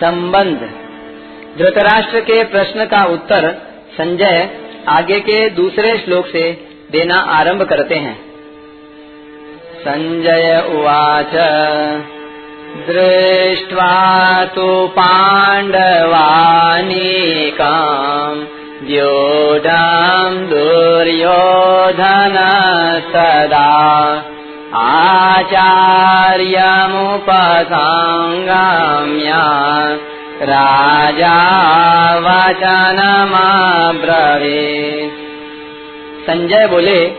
संबंध। धृतराष्ट्र के प्रश्न का उत्तर संजय आगे के दूसरे श्लोक से देना आरंभ करते हैं। संजय उवाच, दृष्ट्वा तु पाण्डवानीकाम् व्योढाम् दुर्योधन सदा। आचार्यमुपसङ्गाम्या राजा वचनमाब्रवीत्। संजय बोले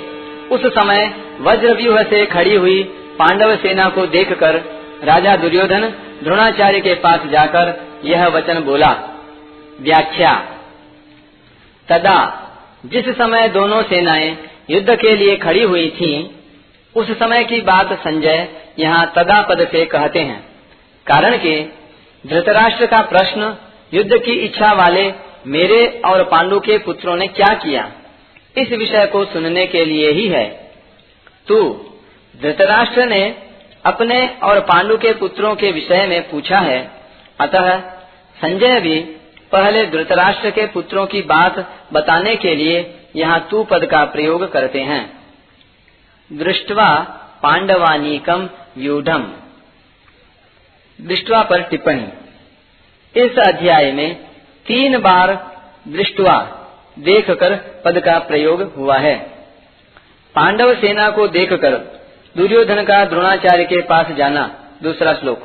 उस समय वज्रव्यूह से खड़ी हुई पांडव सेना को देखकर राजा दुर्योधन द्रोणाचार्य के पास जाकर यह वचन बोला व्याख्या तदा जिस समय दोनों सेनाएँ युद्ध के लिए खड़ी हुई थीं, उस समय की बात संजय यहाँ तदा पद से कहते हैं। कारण कि, धृतराष्ट्र का प्रश्न, युद्ध की इच्छा वाले मेरे और पांडु के पुत्रों ने क्या किया? इस विषय को सुनने के लिए ही है। तू, धृतराष्ट्र ने अपने और पांडु के पुत्रों के विषय में पूछा है। अतः, संजय भी पहले धृतराष्ट्र के पुत्रों की बात बताने के लिए यहाँ तू पद का प्रयोग करते हैं। दृष्टवा पांडवानीकम व्यूढ़ दृष्टवा पर टिप्पणी। इस अध्याय में तीन बार दृष्टवा देखकर पद का प्रयोग हुआ है। पांडव सेना को देखकर दुर्योधन का द्रोणाचार्य के पास जाना, दूसरा श्लोक।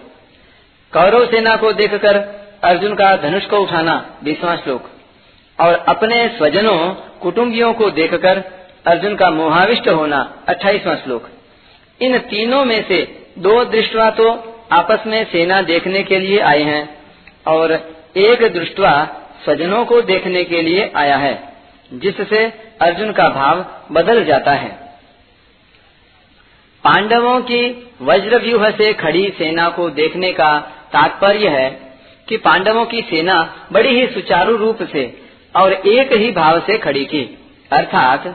कौरव सेना को देखकर अर्जुन का धनुष को उठाना, बीसवा श्लोक। और अपने स्वजनों, कुटुंबियों को देखकर अर्जुन का मोहाविष्ट होना अट्ठाईसवां श्लोक। इन तीनों में से दो दृष्टवा तो आपस में सेना देखने के लिए आए हैं और एक दृष्टवा स्वजनों को देखने के लिए आया है, जिससे अर्जुन का भाव बदल जाता है। पांडवों की वज्र व्यूह से खड़ी सेना को देखने का तात्पर्य है कि पांडवों की सेना बड़ी ही सुचारू रूप से और एक ही भाव से खड़ी की अर्थात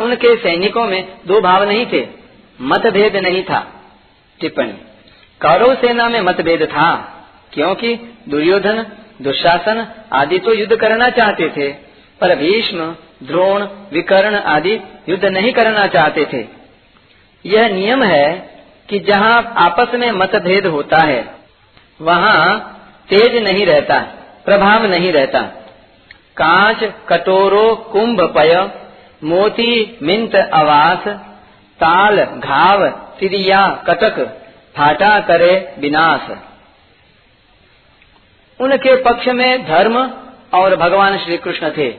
उनके सैनिकों में दो भाव नहीं थे। मतभेद नहीं था। टिप्पणी कौरव सेना में मतभेद था, क्योंकि दुर्योधन, दुशासन आदि तो युद्ध करना चाहते थे, पर भीष्म, द्रोण, विकर्ण आदि युद्ध नहीं करना चाहते थे। यह नियम है कि जहाँ आपस में मतभेद होता है, वहाँ तेज नहीं रहता, प्रभाव नहीं रहता। कांच, कटोरो, कुंभ, पय मोती, मिंत आवास ताल, घाव, तिरिया, कटक फाटा करे, विनाश। उनके पक्ष में धर्म और भगवान श्री कृष्ण थे।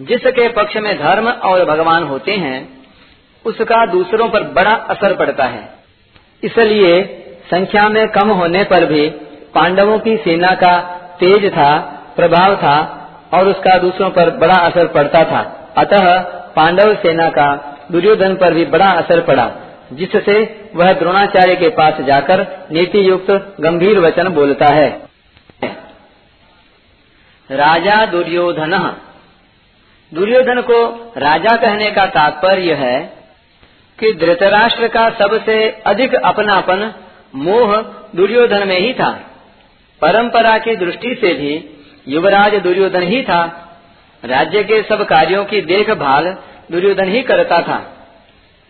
जिसके पक्ष में धर्म और भगवान होते हैं, उसका दूसरों पर बड़ा असर पड़ता है। इसलिए संख्या में कम होने पर भी पांडवों की सेना का तेज था, प्रभाव था और उसका दूसरों पर बड़ा असर पड़ता था। अतः पांडव सेना का दुर्योधन पर भी बड़ा असर पड़ा, जिससे वह द्रोणाचार्य के पास जाकर नीति युक्त गंभीर वचन बोलता है। राजा दुर्योधन। दुर्योधन को राजा कहने का तात्पर्य है कि धृतराष्ट्र का सबसे अधिक अपनापन मोह दुर्योधन में ही था। परंपरा की दृष्टि से भी युवराज दुर्योधन ही था राज्य के सब कार्यों की देखभाल दुर्योधन ही करता था।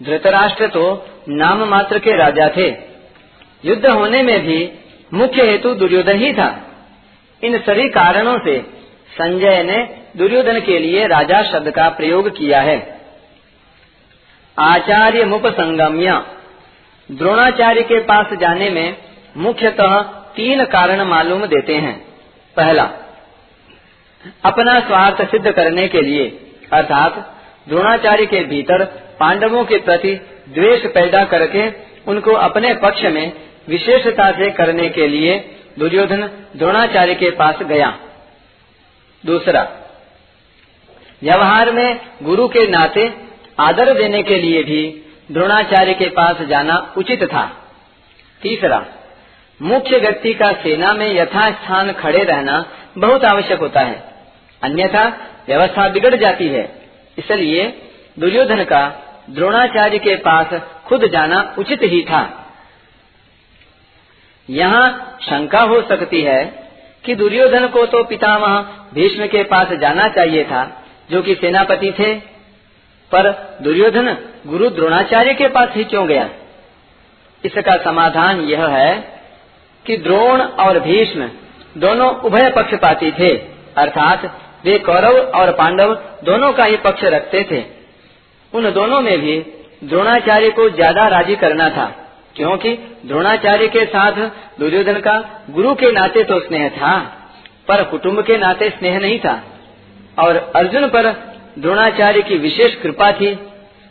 धृतराष्ट्र तो नाम मात्र के राजा थे। युद्ध होने में भी मुख्य हेतु दुर्योधन ही था। इन सभी कारणों से संजय ने दुर्योधन के लिए राजा शब्द का प्रयोग किया है। आचार्य मुप संगम्य द्रोणाचार्य के पास जाने में मुख्यतः तीन कारण मालूम देते हैं। पहला अपना स्वार्थ सिद्ध करने के लिए, अर्थात द्रोणाचार्य के भीतर पांडवों के प्रति द्वेष पैदा करके उनको अपने पक्ष में विशेषता से करने के लिए दुर्योधन द्रोणाचार्य के पास गया। दूसरा, व्यवहार में गुरु के नाते आदर देने के लिए भी द्रोणाचार्य के पास जाना उचित था। तीसरा, मुख्य व्यक्ति का सेना में यथास्थान खड़े रहना बहुत आवश्यक होता है। अन्यथा व्यवस्था बिगड़ जाती है। इसलिए दुर्योधन का द्रोणाचार्य के पास खुद जाना उचित ही था। यहाँ शंका हो सकती है कि दुर्योधन को तो पितामह भीष्म के पास जाना चाहिए था, जो कि सेनापति थे, पर दुर्योधन गुरु द्रोणाचार्य के पास ही क्यों गया? इसका समाधान यह है कि द्रोण और भीष्म दोनों उभय पक्षपाती थे, अर्थात वे कौरव और पांडव दोनों का ही पक्ष रखते थे। उन दोनों में भी द्रोणाचार्य को ज़्यादा राज़ी करना था, क्योंकि द्रोणाचार्य के साथ दुर्योधन का गुरु के नाते तो स्नेह था, पर कुटुंब के नाते स्नेह नहीं था। और अर्जुन पर द्रोणाचार्य की विशेष कृपा थी।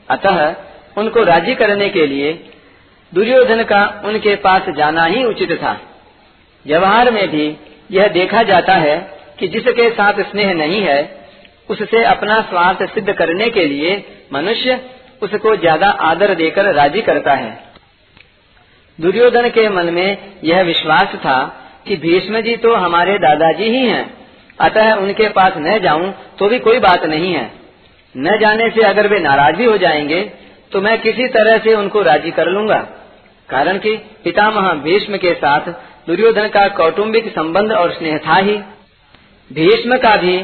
अतः उनको राज़ी करने के लिए दुर्योधन का उनके पास जाना ही उचित था। व्यवहार में भी यह देखा जाता है कि जिसके साथ स्नेह नहीं है, उससे अपना स्वार्थ सिद्ध करने के लिए मनुष्य उसको ज़्यादा आदर देकर राज़ी करता है। दुर्योधन के मन में यह विश्वास था कि भीष्म जी तो हमारे दादाजी ही हैं, अतः उनके पास न जाऊँ तो भी कोई बात नहीं है। न जाने से अगर वे नाराज़ भी हो जाएँगे तो मैं किसी तरह से उनको राज़ी कर लूँगा। कारण कि पितामह भीष्म के साथ दुर्योधन का कौटुंबिक संबंध और स्नेह था ही। भीष्म का भी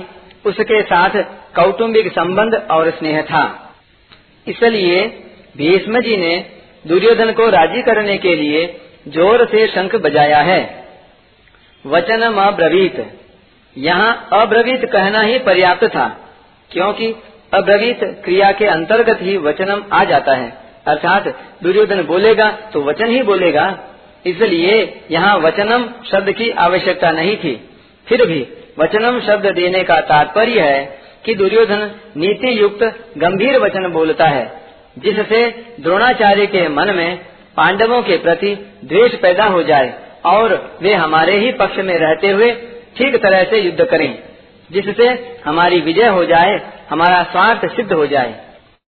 उसके साथ कौटुंबिक संबंध और स्नेह था। इसलिए भीष्म जी ने दुर्योधन को राज़ी करने के लिए ज़ोर से शंख बजाया है। वचन अब्रवीत। यहाँ अब्रवीत कहना ही पर्याप्त था, क्योंकि अब्रवीत क्रिया के अंतर्गत ही वचनम आ जाता है। अर्थात दुर्योधन बोलेगा तो वचन ही बोलेगा, इसलिए यहाँ वचनम शब्द की आवश्यकता नहीं थी। फिर भी वचनम शब्द देने का तात्पर्य है कि दुर्योधन नीति युक्त गंभीर वचन बोलता है, जिससे द्रोणाचार्य के मन में पांडवों के प्रति द्वेष पैदा हो जाए और वे हमारे ही पक्ष में रहते हुए ठीक तरह से युद्ध करें, जिससे हमारी विजय हो जाए, हमारा स्वार्थ सिद्ध हो जाए।